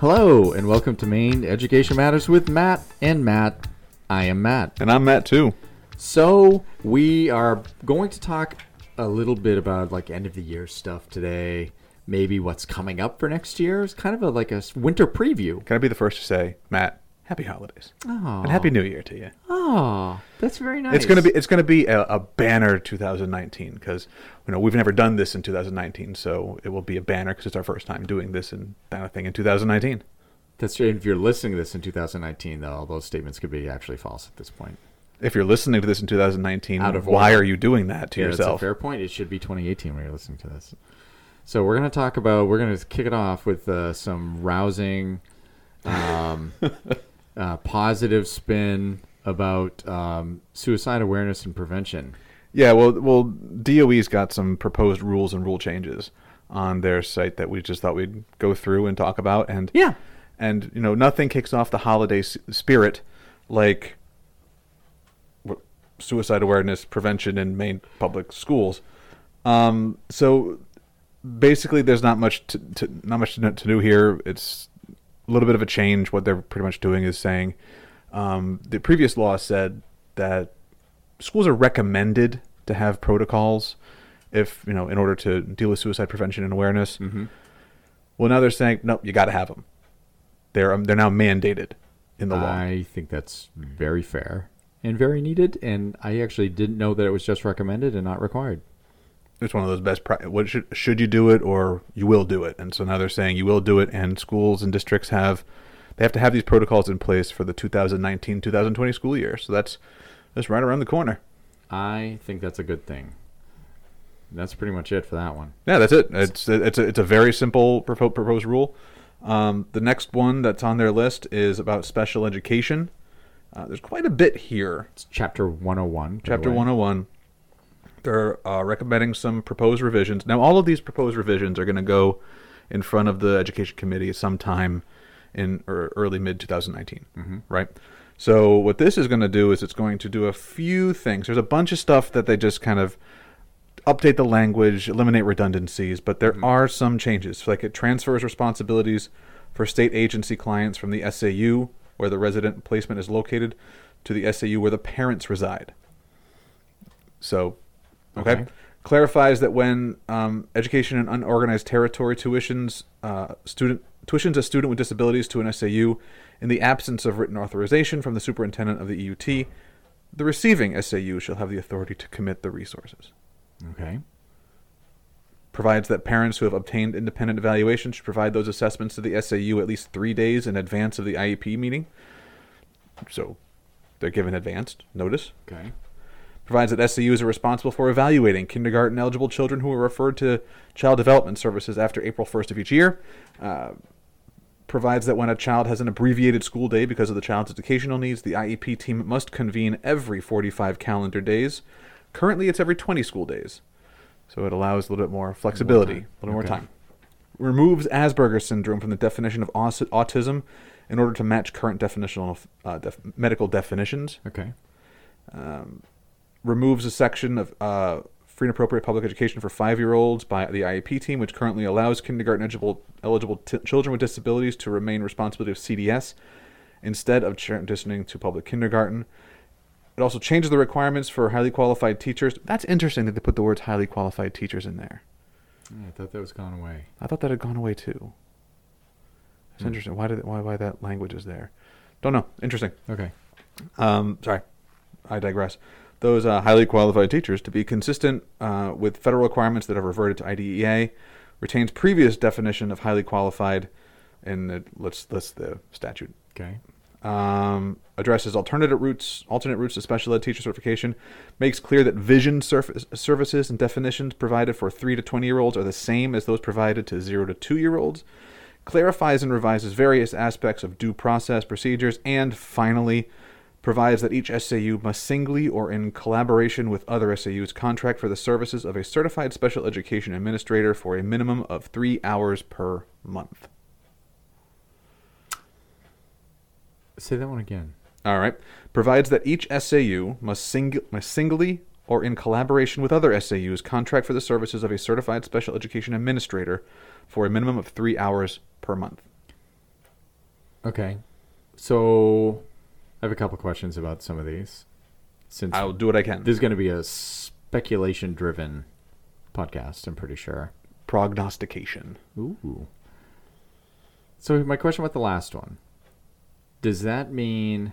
Hello, and welcome to Maine Education Matters with Matt and Matt. I am Matt. And I'm Matt too. So, we are going to talk a little bit about like end of the year stuff today. Maybe what's coming up for next year. is kind of a like a winter preview. Can I be the first to say, Matt, happy holidays Oh, and happy New Year to you. oh, that's very nice. It's gonna be it's gonna be a, a banner 2019 because you know we've never done this in 2019, so it will be a banner because it's our first time doing this and that thing in 2019. That's true. If you're listening to this in 2019, though, all those statements could be actually false at this point. If you're listening to this in 2019, Out of why are you doing that to yeah, that's a yourself? fair point. It should be 2018 when you're listening to this. So we're going to talk about. We're going to kick it off with uh, some rousing, um, uh, positive spin about um, suicide awareness and prevention. Yeah, well, well, DOE's got some proposed rules and rule changes on their site that we just thought we'd go through and talk about. And Yeah. and you know, nothing kicks off the holiday s- spirit like suicide awareness prevention in Maine public schools. Um, so basically, there's not much to, to not much to, to do here. It's a little bit of a change. What they're pretty much doing is saying um, the previous law said that schools are recommended to have protocols if you know in order to deal with suicide prevention and awareness. Mm-hmm. Well, now they're saying no, you got to have them. They're um, they're now mandated in the law. I think that's very fair and very needed. And I actually didn't know that it was just recommended and not required. It's one of those best. Pri- what should should you do it or you will do it? And so now they're saying you will do it, and schools and districts have they have to have these protocols in place for the 2019-2020 school year. So that's that's right around the corner. I think that's a good thing. That's pretty much it for that one. Yeah, that's it. It's it's a, it's a very simple propo- proposed rule. Um, the next one that's on their list is about special education. Uh, there's quite a bit here. It's chapter 101. Chapter 101. They're uh, recommending some proposed revisions. Now, all of these proposed revisions are going to go in front of the Education Committee sometime in or early mid 2019, mm-hmm. right? So, what this is going to do is it's going to do a few things. There's a bunch of stuff that they just kind of update the language, eliminate redundancies, but there mm-hmm. are some changes. Like it transfers responsibilities for state agency clients from the SAU, where the resident placement is located, to the SAU where the parents reside. So, okay. Okay. Clarifies that when um, education in unorganized territory tuitions uh, student tuitions a student with disabilities to an SAU in the absence of written authorization from the superintendent of the EUT, the receiving SAU shall have the authority to commit the resources. Okay. Provides that parents who have obtained independent evaluation should provide those assessments to the SAU at least three days in advance of the IEP meeting. So they're given advanced notice. Okay. Provides that SAUs are responsible for evaluating kindergarten eligible children who are referred to child development services after April 1st of each year. Uh, provides that when a child has an abbreviated school day because of the child's educational needs, the IEP team must convene every 45 calendar days. Currently, it's every 20 school days. So it allows a little bit more flexibility, time. a little more Okay. time. Removes Asperger's syndrome from the definition of autism in order to match current definitional uh, def- medical definitions Okay. Removes a section of uh, free and appropriate public education for five-year-olds by the IEP team, which currently allows kindergarten eligible eligible t- children with disabilities to remain responsibility of CDS instead of transitioning to public kindergarten. It also changes the requirements for highly qualified teachers. That's interesting that they put the words highly qualified teachers in there. Yeah, I thought that was gone away. I thought that had gone away too. It's Hmm. interesting. Why did why why that language is there? Don't know. Interesting. Okay. Um, sorry, I digress. Those uh, highly qualified teachers to be consistent uh, with federal requirements that have reverted to IDEA, retains previous definition of highly qualified, and it lists lists the statute. Okay. Um, addresses alternative routes, alternate routes to special ed teacher certification, makes clear that vision surface, services and definitions provided for three to twenty year olds are the same as those provided to zero to two year olds, clarifies and revises various aspects of due process procedures, and finally provides that each SAU must singly or in collaboration with other SAUs contract for the services of a certified special education administrator for a minimum of three hours per month. Say that one again. All right. Provides that each SAU must, sing- must singly or in collaboration with other SAUs contract for the services of a certified special education administrator for a minimum of three hours per month. Okay. So I have a couple questions about some of these. Since I'll do what I can. this is going to be a speculation driven podcast, I'm pretty sure. Prognostication. Ooh. So my question about the last one. Does that mean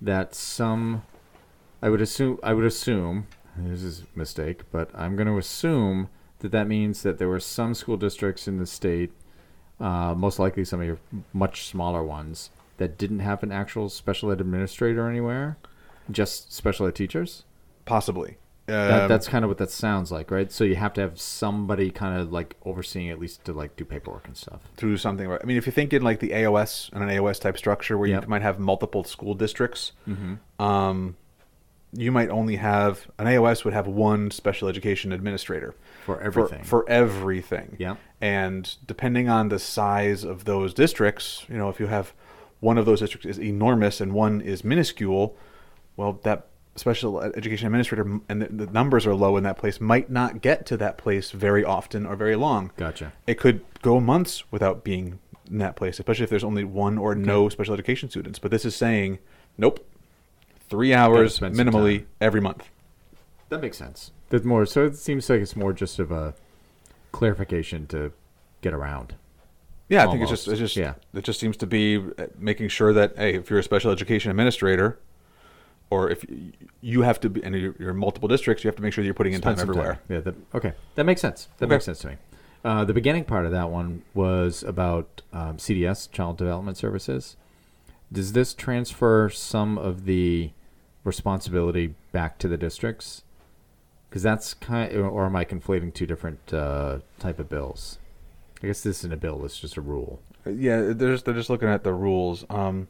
that some I would assume I would assume this is a mistake, but I'm going to assume that that means that there were some school districts in the state, uh, most likely some of your much smaller ones, that didn't have an actual special ed administrator anywhere, just special ed teachers. Possibly. That, Um, that's kind of what that sounds like, right? So you have to have somebody kind of like overseeing at least to like do paperwork and stuff. to do something. I mean, if you think in like the AOS and an AOS type structure where Yep. you might have multiple school districts, Mm-hmm. um, you might only have an AOS would have one special education administrator For for, everything. for everything. Yep. And depending on the size of those districts, you know, if you have one of those districts is enormous and one is minuscule, well, that special education administrator and the, the numbers are low in that place might not get to that place very often or very long. Gotcha. It could go months without being in that place, especially if there's only one or no special education students. But this is saying, nope, three hours minimally every month. That makes sense. That's more. So it seems like it's more just of a clarification to get around. Yeah, I think it's just it's just Yeah. it just seems to be uh, making sure that hey, if you're a special education administrator, or if you have to be and you're, you're in multiple districts, you have to make sure that you're putting in time Spend some everywhere. Yeah. That, okay. That makes sense. That Okay. makes sense to me. Uh, the beginning part of that one was about um, CDS, Child Development Services. Does this transfer some of the responsibility back to the districts? Because that's kind, of, or am I conflating two different uh, type of bills? I guess this isn't a bill; it's just a rule. Yeah, they're just they're just looking at the rules. Um,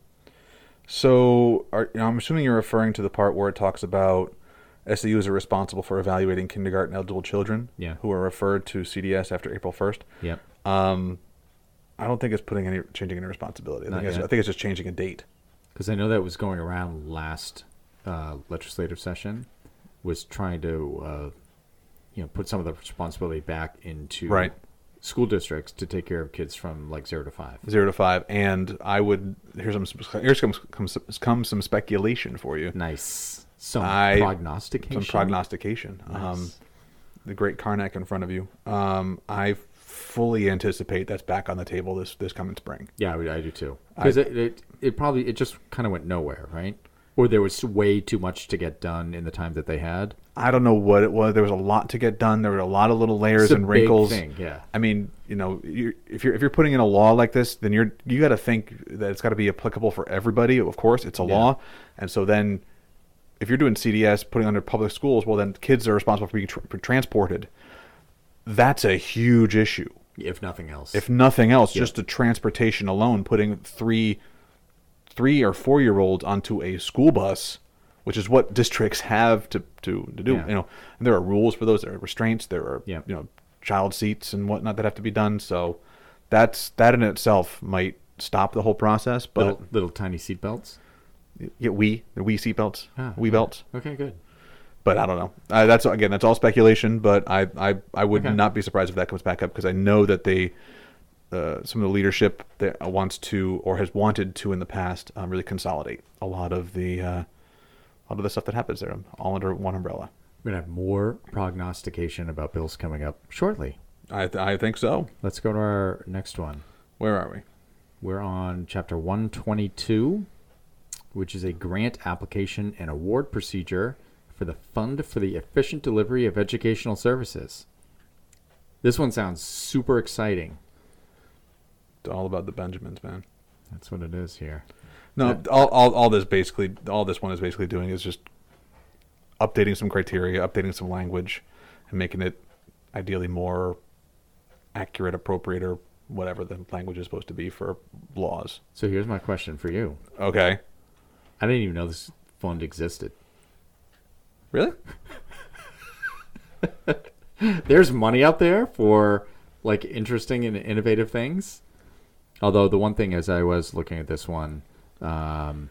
so are, you know, I'm assuming you're referring to the part where it talks about SAUs are responsible for evaluating kindergarten eligible children Yeah. who are referred to CDS after April 1st. Yep. Um, I don't think it's putting any changing any responsibility. I think, it's. I think it's just changing a date. Because I know that was going around last uh, legislative session, was trying to, uh, you know, put some of the responsibility back into Right. School districts to take care of kids from like zero to five. zero to five, and I would here's some here's comes comes comes some speculation for you, Nice. Some I- prognostication. some prognostication. Um, the great Carnac in front of you. Um, I fully anticipate that's back on the table this this coming spring. Yeah, I, I do too. Because it, it it probably it just kind of went nowhere, right? Or there was way too much to get done in the time that they had. I don't know what it was. There was a lot to get done. There were a lot of little layers It's a and big wrinkles. thing, yeah. I mean, you know, you if you're if you're putting in a law like this, then you're you got to think that it's got to be applicable for everybody. Of course, it's a Yeah. law, and so then if you're doing CDS, putting under public schools, well, then kids are responsible for being tr- for transported. That's a huge issue. If nothing else. If nothing else, Yeah. just the transportation alone, putting three, three or four year olds onto a school bus, which is what districts have to to, to do. Yeah. You know, and there are rules for those. There are restraints. There are Yeah. you know child seats and whatnot that have to be done. So that's that in itself might stop the whole process. But little, little tiny seatbelts. yeah, we the we seatbelts, Ah, we belts. Okay, good. But I don't know. Uh, that's again, that's all speculation. But I, I, I would Okay. not be surprised if that comes back up because I know that they, uh, some of the leadership that wants to or has wanted to in the past, um, really consolidate a lot of the, uh, a lot of the stuff that happens there, all under one umbrella. We're gonna have more prognostication about bills coming up shortly. I, th- I think so. Let's go to our next one. Where are we? We're on chapter 122, which is a grant application and award procedure for the Fund for the Efficient Delivery of Educational Services. This one sounds super exciting. All about the Benjamins, man. That's what it is here. No, all, all, all this basically, all this one is basically doing is just updating some criteria, updating some language, and making it ideally more accurate, appropriate, or whatever the language is supposed to be for laws. So here's my question for you. Okay. I didn't even know this fund existed. Really? There's money out there for like interesting and innovative things. Although the one thing as I was looking at this one, um,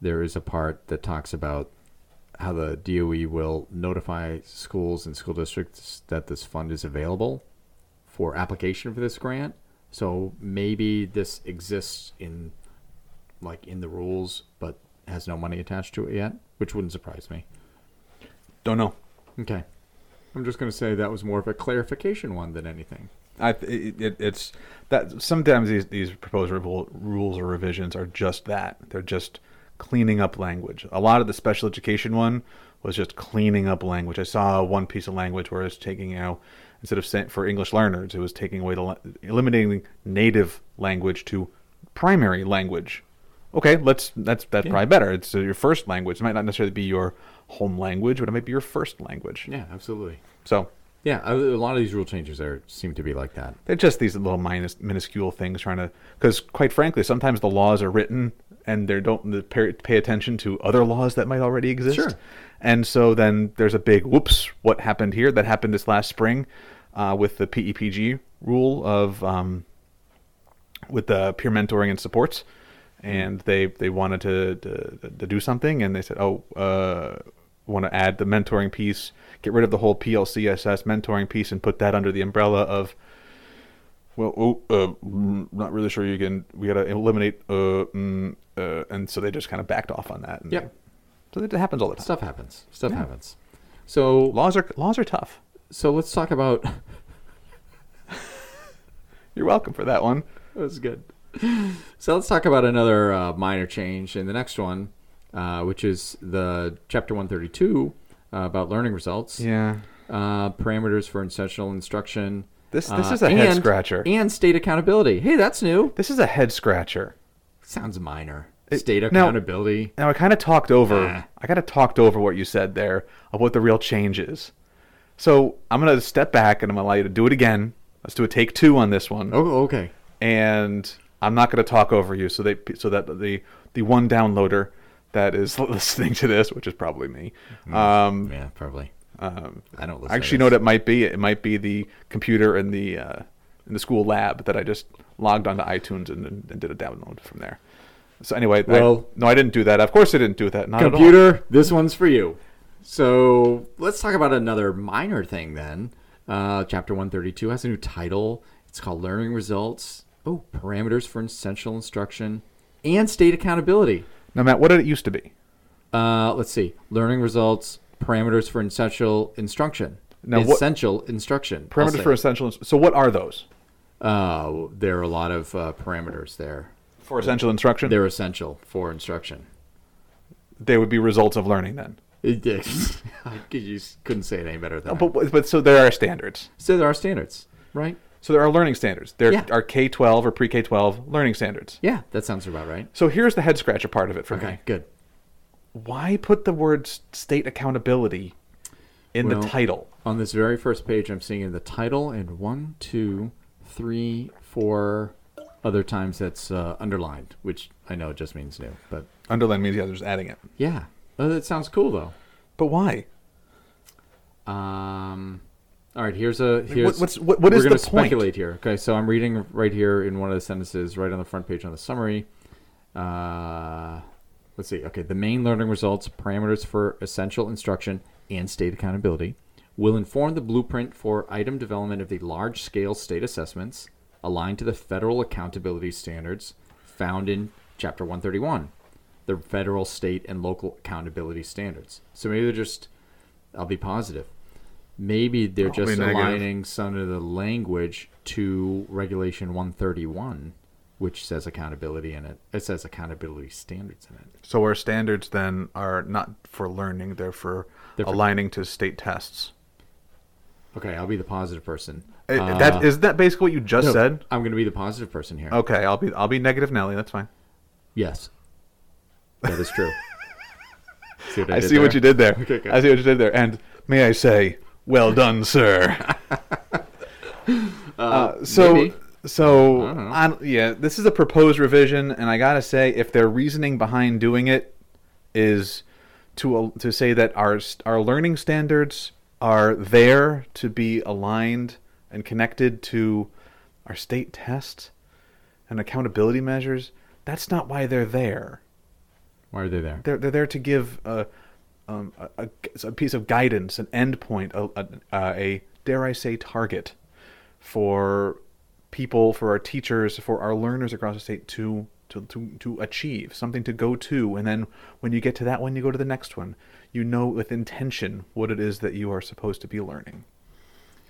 there is a part that talks about how the DOE will notify schools and school districts that this fund is available for application for this grant. So maybe this exists in like in the rules, but has no money attached to it yet, which wouldn't surprise me. Don't know. Okay. I'm just going to say that was more of a clarification one than anything. I it, it, it's that sometimes these these proposed revol- rules or revisions are just that. They're just cleaning up language. A lot of the special education one was just cleaning up language. I saw one piece of language where it's taking you know instead of sent for English learners, it was taking away the eliminating native language to primary language. Okay, let's that's that's Yeah. probably better. It's uh, your first language. It might not necessarily be your home language, but it might be your first language. Yeah, absolutely. So Yeah, a lot of these rule changes are seem to be like that. They're just these little minus, minuscule things trying to, because quite frankly, sometimes the laws are written and they don't pay, pay attention to other laws that might already exist. Sure. And so then there's a big whoops, what happened here? That happened this last spring uh, with the PEPG rule of, um, with the peer mentoring and supports. And they, they wanted to, to, to do something and they said, oh, uh, want to add the mentoring piece, get rid of the whole PLCSS mentoring piece and put that under the umbrella of well, oh, uh, mm, not really sure you can. We got to eliminate, uh, mm, uh, and so they just kind of backed off on that. Yep. So that happens all the time. Stuff happens. Stuff Yeah. happens. So Laws are laws are tough. so let's talk about You're welcome for that one. That was good. So let's talk about another uh, minor change in the next one, uh, which is the chapter 132 uh, about learning results. Yeah. Uh, parameters for essential instruction. This this uh, is a head scratcher. And state accountability. Hey, that's new. This is a head scratcher. Sounds minor. It- state accountability. Now I kind of talked over. Ah. I kind of talked over what you said there of what the real change is. So I'm gonna step back and I'm gonna allow you to do it again. Let's do a take two on this one. oh, okay. and I'm not going to talk over you, so they so that the the one downloader that is listening to this, which is probably me. Um, Yeah, probably. um, I don't listen. I actually know what it might be. It might be the computer in the uh, in the school lab that I just logged onto iTunes and, and did a download from there. So anyway, I- Well- no, I didn't do that. Of course, I didn't do that. Not. Computer, this one's for you. So let's talk about another minor thing then. Uh, chapter 132 has a new title. It's called Learning Results. Oh, parameters for essential instruction and state accountability. Now, Matt, what did it used to be? Uh, let's see. Learning results, parameters for essential instruction. Now, what- essential instruction. Parameters for essential. So, what are those Uh, there are a lot of uh, parameters there. for essential instruction? They're essential for instruction. They would be results of learning then. You couldn't say it any better than that. But, but so there are standards. So there are standards, right? So there are learning standards. There Yeah. are K twelve or pre K twelve learning standards. Yeah, that sounds about right. So here's the head scratcher part of it for Okay, me. good. Why put the words state accountability in Well- the title? On this very first page, I'm seeing in the title and one, two, three, four other times that's uh, underlined, which I know just means new. But Underline means yeah, they're just adding it. yeah, uh, that sounds cool though. But why? Um, all right, here's a here's what- what's- what- what we're is gonna point? speculate here. Okay, so I'm reading right here in one of the sentences, right on the front page on the summary. Uh, let's see. Okay, the Maine learning results, parameters for essential instruction, and state accountability will inform the blueprint for item development of the large-scale state assessments aligned to the federal accountability standards found in Chapter 131, the federal, state, and local accountability standards. So maybe they're just, I'll be positive. Maybe they're Probably just negative. aligning some of the language to Regulation 131, which says accountability in it. It says accountability standards in it. So our standards then are not for learning; they're for They're for- aligning to state tests. Okay, I'll be the positive person. Uh, Uh, that is that basically what you just no, said? I'm going to be the positive person here. Okay, I'll be I'll be negative Nelly. That's fine. Yes, that is true. see I, I see what you did there. Okay. I see what you did there. And may I say, well done, sir. uh, so, maybe. so I. I yeah, this is a proposed revision, and I gotta say, if their reasoning behind doing it is to uh, to say that our our learning standards are there to be aligned and connected to our state tests and accountability measures, that's not why they're there. Why are they there? They're they're there to give a um, a, a- piece of guidance, an endpoint, a, a, a dare I say target for people, for our teachers, for our learners across the state to to, to, to achieve, something to go to, and then when you get to that one, you go to the next one. You know with intention what it is that you are supposed to be learning.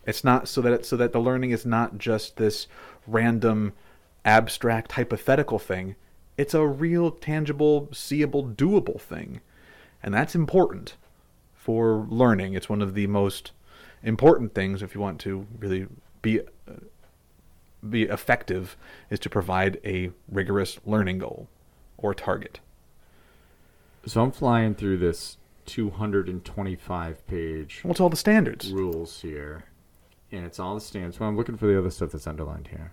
It's not so that so that the learning is not just this random, abstract, hypothetical thing. It's a real, tangible, seeable, doable thing, and that's important for learning. It's one of the most important things if you want to really be uh, be effective is to provide a rigorous learning goal or target. So I'm flying through this 225 page What's all the standards? rules here, and it's all the standards. Well, I'm looking for the other stuff that's underlined here.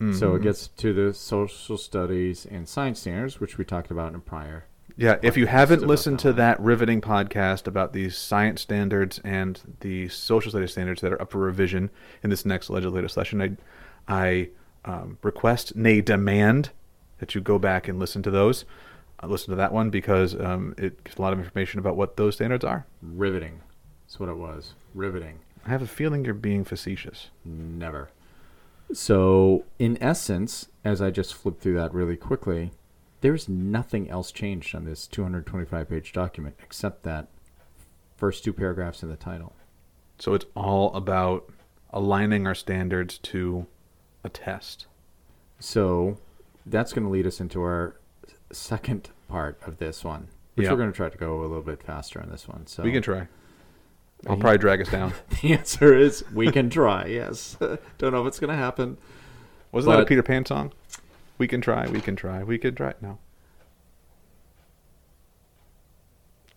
So it mm-hmm. gets to the social studies and science standards, which we talked about in a prior. Yeah, if you haven't listened to that riveting podcast about the science standards and the social studies standards that are up for revision in this next legislative session, I, I um, request, nay, demand that you go back and listen to those. Uh, listen to that one because um, it gives a lot of information about what those standards are. Riveting. That's what it was. Riveting. I have a feeling you're being facetious. Never. So, in essence, as I just flipped through that really quickly, there's nothing else changed on this 225 page document except that first two paragraphs in the title. So it's all about aligning our standards to a test. So, that's going to lead us into our second part of this one, which Yeah. we're going to try to go a little bit faster on this one. So, We can try. I'll probably drag us down. the answer is we can try, yes. Don't know if it's going to happen. Wasn't that a Peter Pan song? We can try, we can try, we can try. No.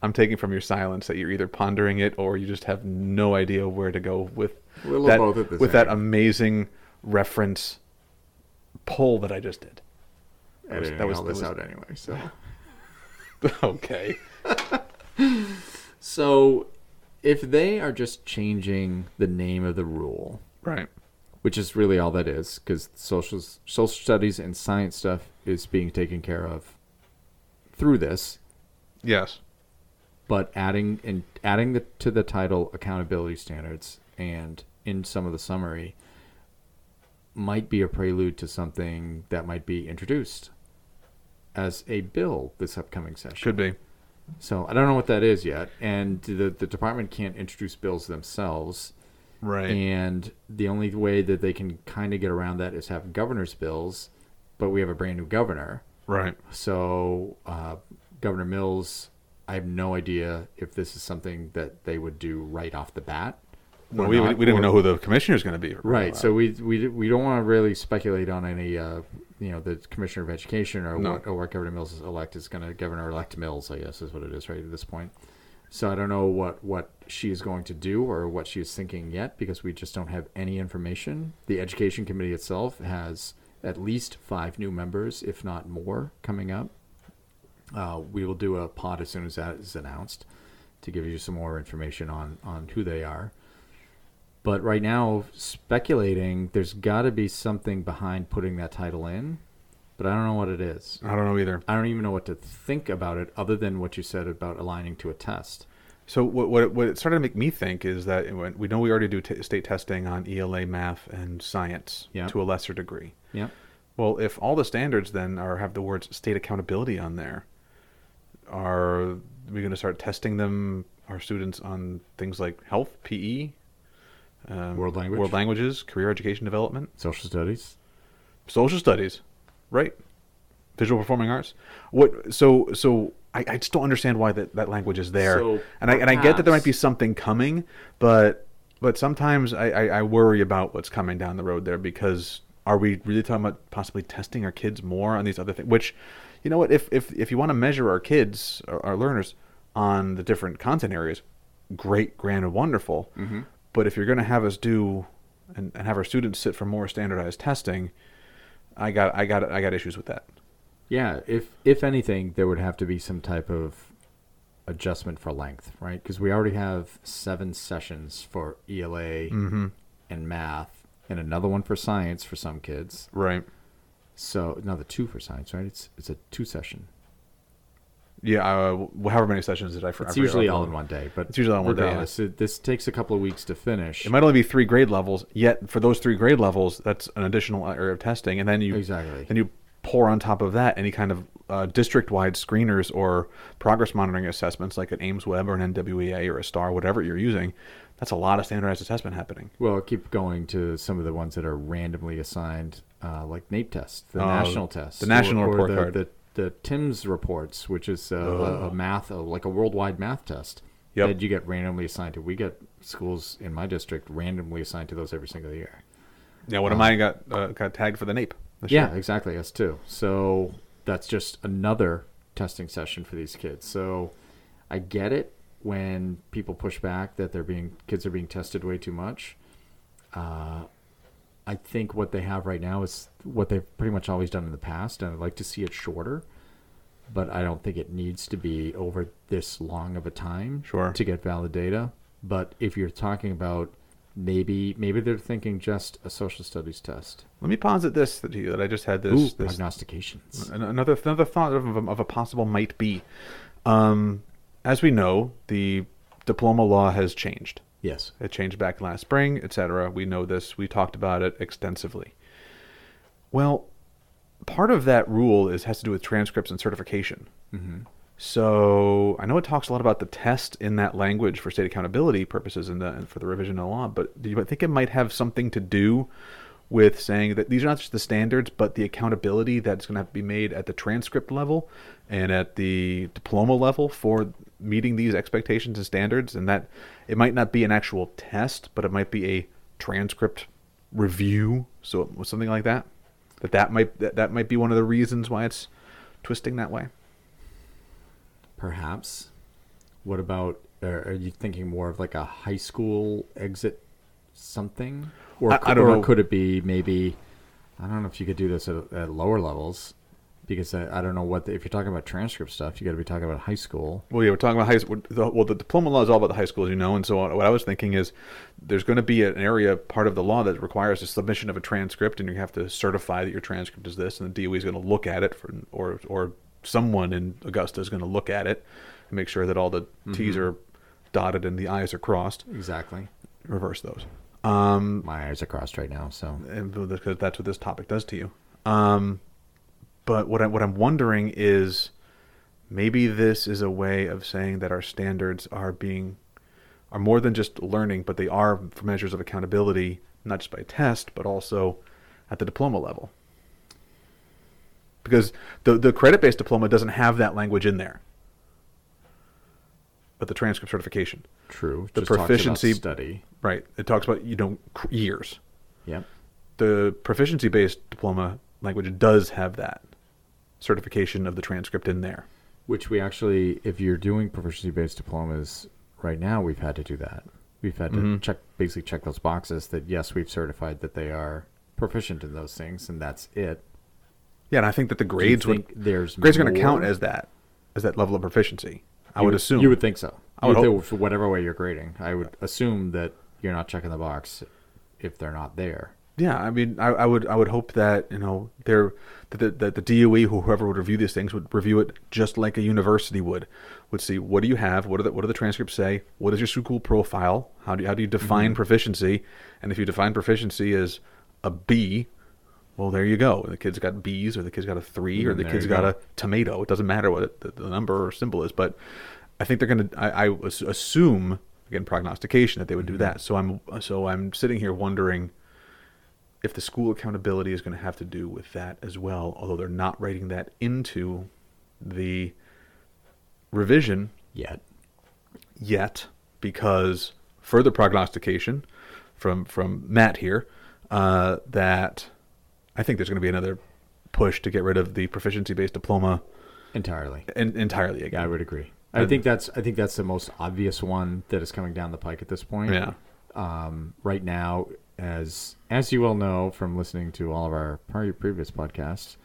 I'm taking from your silence that you're either pondering it or you just have no idea where to go with that, both at the with that amazing reference pull that I just did. That was- that was- all this was- out anyway. So, okay. so if they are just changing the name of the rule, Right. Which is really all that is, because social social studies and science stuff is being taken care of through this, Yes. but adding and adding the, to the title accountability standards and in some of the summary might be a prelude to something that might be introduced as a bill this upcoming session. Could be. So I don't know what that is yet, and the the department can't introduce bills themselves. Right. And the only way that they can kind of get around that is have governor's bills, but we have a brand new governor. right. So uh, Governor Mills, I have no idea if this is something that they would do right off the bat. Well, we, we not, don't even or- know who the commissioner is going to be. Right. So we we we don't want to really speculate on any uh, you know the commissioner of education or No. what or what Governor Mills is elect is going to Governor elect Mills I guess is what it is right at this point. So I don't know what what she is going to do or what she is thinking yet because we just don't have any information. The education committee itself has at least five new members, if not more, coming up. Uh, we will do a pod as soon as that is announced to give you some more information on on who they are. But right now, speculating, there's got to be something behind putting that title in, but I don't know what it is. I don't know either. I don't even know what to think about it, other than what you said about aligning to a test. So what what what it started to make me think is that when, we know we already do t- state testing on ELA, math, and science Yeah. to a lesser degree. Yeah. Well, if all the standards then are have the words state accountability on there, are we going to start testing them our students on things like health, PE, um, World language. world languages, career education development, Social studies. social studies, right? Visual performing arts. What? So so I, I just don't understand why that, that language is there. So and I and I get that there might be something coming, but but sometimes I, I, I worry about what's coming down the road there because are we really talking about possibly testing our kids more on these other things? Which, you know what, if if if you want to measure our kids, our, our learners, on the different content areas, great, grand, and wonderful. Mm-hmm. But if you're going to have us do and, and have our students sit for more standardized testing, I got I got I got issues with that. Yeah. If if anything, there would have to be some type of adjustment for length, right? Because we already have seven sessions for ELA Mm-hmm. and math, and another one for science for some kids. Right. So another two for science, right? It's it's a two session. Yeah. Uh, however many sessions did I? For, It's forget usually all in one day, but It's usually all in one day, yeah. it, this takes a couple of weeks to finish. It might only be three grade levels. Yet for those three grade levels, that's an additional area of testing, and then you exactly. then you pour on top of that any kind of uh, district-wide screeners or progress monitoring assessments like an aimsweb or an NWEA or a STAR, whatever you're using, that's a lot of standardized assessment happening. Well, keep going to some of the ones that are randomly assigned, uh, like NAEP tests, the Oh, national tests, the national or, or report the, card. the the TIMSS reports, which is uh, a, a math, uh, like a worldwide math test Yep. that you get randomly assigned to. We get schools in my district randomly assigned to those every single year. Yeah, one of mine got uh, got tagged for the NAEP. Yeah, year. exactly. Us too. So that's just another testing session for these kids. So I get it when people push back that they're being kids are being tested way too much. Uh, I think what they have right now is what they've pretty much always done in the past, and I'd like to see it shorter. But I don't think it needs to be over this long of a time Sure. to get valid data. But if you're talking about maybe maybe they're thinking just a social studies test. Let me posit this to you that I just had Ooh, this this prognostications. Another another thought of, a- of a possible might be, um, as we know, the diploma law has changed. Yes. It changed back last spring, etc. We know this. We talked about it extensively. Well, part of that rule is has to do with transcripts and certification. Mm-hmm. So I know it talks a lot about the test in that language for state accountability purposes and, the, and for the revision of the law, but do you think it might have something to do with saying that these are not just the standards, but the accountability that's going to have to be made at the transcript level and at the diploma level for meeting these expectations and standards, and that it might not be an actual test, but it might be a transcript review, so something like that. That that might that, that might be one of the reasons why it's twisting that way. Perhaps. What about? Are, you thinking more of like a high school exit something, or I- I could, don't or know. could it be maybe? I don't know if you could do this at, at lower levels, because I, I don't know what the, if you're talking about transcript stuff, you got to be talking about high school. Well, yeah, we're talking about high school. Well, the diploma law is all about the high school, as you know. And so, what I was thinking is, there's going to be an area part of the law that requires a submission of a transcript, and you have to certify that your transcript is this, and the DOE is going to look at it, for, or or someone in Augusta is going to look at it and make sure that all the T's are dotted and the I's are crossed. Exactly. Reverse those. Um, My eyes are crossed right now. So and because that's what this topic does to you. Um, but what I, what I'm wondering is maybe this is a way of saying that our standards are being are more than just learning, but they are for measures of accountability, not just by test, but also at the diploma level. Because the the credit based diploma doesn't have that language in there, but the transcript certification, true. The just talks about proficiency- study. right? It talks about you know years. Yep. the proficiency based diploma language does have that certification of the transcript in there. Which we actually, if you're doing proficiency based diplomas right now, we've had to do that. We've had to Mhm. check, basically check those boxes that yes, we've certified that they are proficient in those things, and that's it. Yeah, and I think that the grades would there's grades are going to count as that as that level of proficiency. I You would assume you would think so. I would would hope. for whatever way you're grading. I would assume that you're not checking the box if they're not there. Yeah, I mean, I, I would I would hope that you know they're that the, that the DOE who whoever would review these things would review it just like a university would would see what do you have what do the what do the transcripts say what is your school profile how do you, how do you define Mm-hmm. proficiency and if you define proficiency as a B well there you go the kid's got B's or the kid's got a three or Mm, the there kid's got go. a tomato it doesn't matter what it, the, the number or symbol is but I think they're gonna I, I assume again prognostication that they would do Mm-hmm. that so I'm so I'm sitting here wondering if the school accountability is going to have to do with that as well, although they're not writing that into the revision Yet. yet, because further prognostication from from Matt here uh, that I think there's going to be another push to get rid of the proficiency based diploma Entirely. en- entirely again. Yeah, I would agree. I think that's I think that's the most obvious one that is coming down the pike at this point. Yeah. Um, right now, as as you well know from listening to all of our pre- previous podcasts,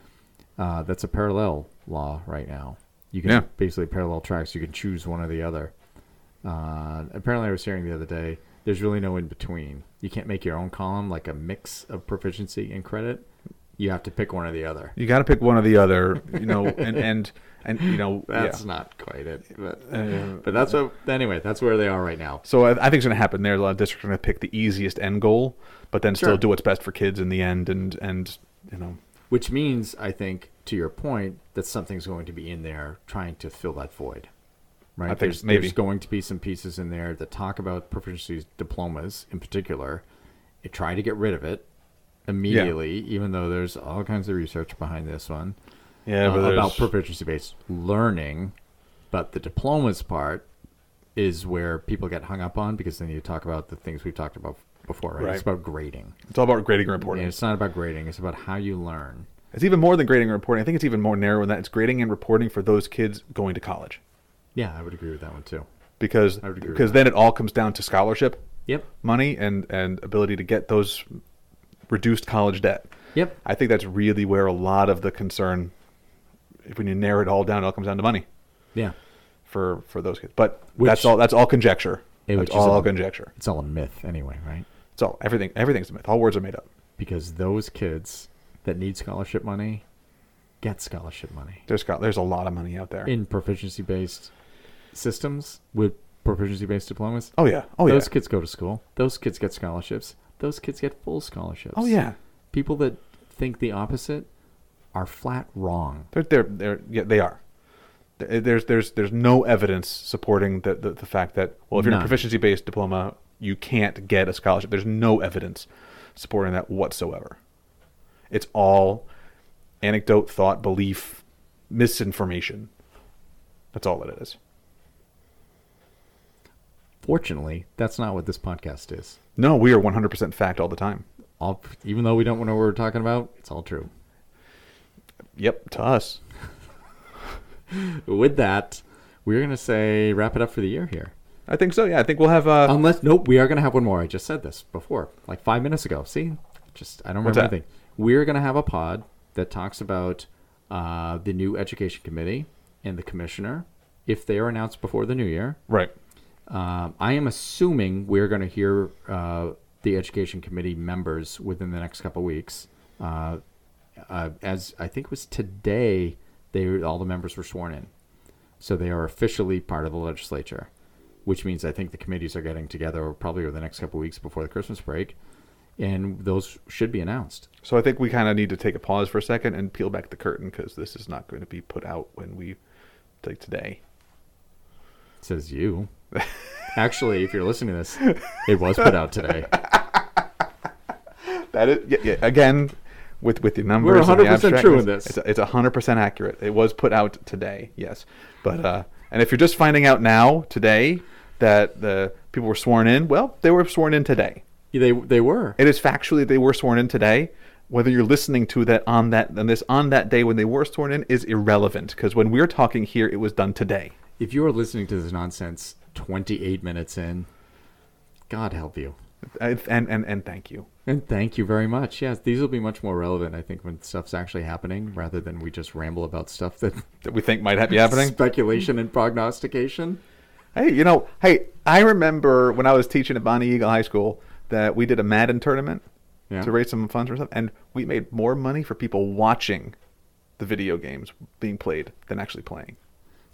uh, that's a parallel law right now. You can Yeah. basically parallel tracks. You can choose one or the other. Uh, apparently, I was hearing the other day. There's really no in between. You can't make your own column like a mix of proficiency and credit. You have to pick one or the other. You got to pick one or the other, you know, and and and you know, That's yeah. not quite it, but, Uh, but that's what. Anyway, that's where they are right now. So I, I think it's going to happen there. A lot of districts are going to pick the easiest end goal, but then still do what's best for kids in the end, and and you know, Which means, I think, to your point, that something's going to be in there trying to fill that void. Right? I think there's, maybe. there's going to be some pieces in there that talk about proficiency diplomas in particular. It try to get rid of it immediately, even though there's all kinds of research behind this one Yeah, uh, about proficiency based learning. But the diplomas part is where people get hung up on because then you talk about the things we've talked about before, right? Right. It's about grading. it's all about grading and reporting. And it's not about grading, it's about how you learn. It's even more than grading and reporting. I think it's even more narrow than that. It's grading and reporting for those kids going to college. Yeah, I would agree with that one too. Because because then it all comes down to scholarship Yep. money and, and ability to get those reduced college debt. Yep. I think that's really where a lot of the concern, if when you narrow it all down, it all comes down to money Yeah. for, for those kids. But Which- that's all that's all conjecture. That's which all all- conjecture. It's all a myth anyway, right? It's all everything everything's a myth. All words are made up. Because those kids that need scholarship money get scholarship money There's got there's a lot of money out there. in proficiency based systems with proficiency based diplomas. oh yeah. Oh those yeah. kids go to school. Those kids get scholarships. Those kids get full scholarships. Oh yeah. People that think the opposite are flat wrong. They're they're, they're yeah, they are. Eh, there's there's there's no evidence supporting the, the, the fact that well if you're in a proficiency based diploma you can't get a scholarship. There's no evidence supporting that whatsoever. It's all anecdote, thought, belief, misinformation. That's all that it is. Fortunately, that's not what this podcast is. No, we are 100% fact all the time. All, even though we don't know what we're talking about, it's all true. Yep, to us. With that, we're gonna say wrap it up for the year here. I think so. Yeah, I think we'll have. Uh, Unless nope, we are gonna have one more. I just said this before, like five minutes ago. See, just I don't remember anything. We're gonna have a pod that talks about uh, the new education committee and the commissioner if they are announced before the new year. right. Um, I am assuming we're going to hear uh, the education committee members within the next couple weeks. Uh, uh, as I think it was today, they all the members were sworn in, so they are officially part of the legislature. Which means I think the committees are getting together probably over the next couple weeks before the Christmas break, and those should be announced. So I think we kind of need to take a pause for a second and peel back the curtain because this is not going to be put out when we take today. Says you. Actually, if you're listening to this, it was put out today. That is, yeah, yeah, again, with with the numbers. We're 100% true in it's- this. It's, it's 100% accurate. It was put out today, yes. But uh, and if you're just finding out now today that the people were sworn in, well, they were sworn in today. They they were. It is factually they were sworn in today. Whether you're listening to that on that and this on that day when they were sworn in is irrelevant because when we're talking here, it was done today. If you are listening to this nonsense 28 minutes in, God help you. And and and, thank you. And thank you very much. Yes, these will be much more relevant, I think, when stuff's actually happening rather than we just ramble about stuff that That we think might be happening. speculation and prognostication. Hey, you know, hey, I remember when I was teaching at Bonnie Eagle High School that we did a Madden tournament Yeah. to raise some funds for stuff, and we made more money for people watching the video games being played than actually playing.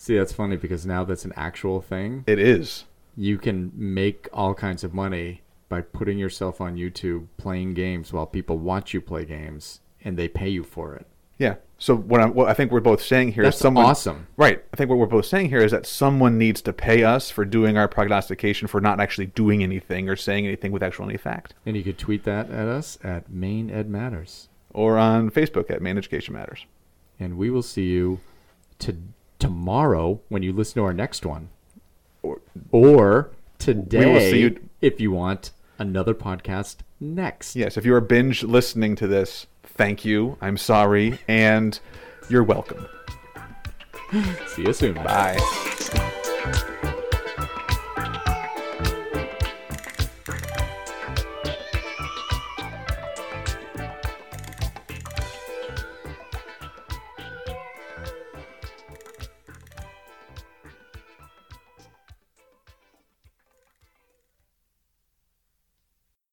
See, that's funny because now that's an actual thing. It is. You can make all kinds of money by putting yourself on YouTube playing games while people watch you play games and they pay you for it. Yeah. So what, I'm, what I think we're both saying here is That's someone awesome. Right. I think what we're both saying here is that someone needs to pay us for doing our prognostication for not actually doing anything or saying anything with actual any fact. And you could tweet that at us at Maine Ed Matters. Or on Facebook at Maine Education Matters. And we will see you to tomorrow when you listen to our next one. Or, Or today you- if you want another podcast next. yes, if you are binge listening to this, thank you. I'm sorry, and you're welcome. See you soon. Bye.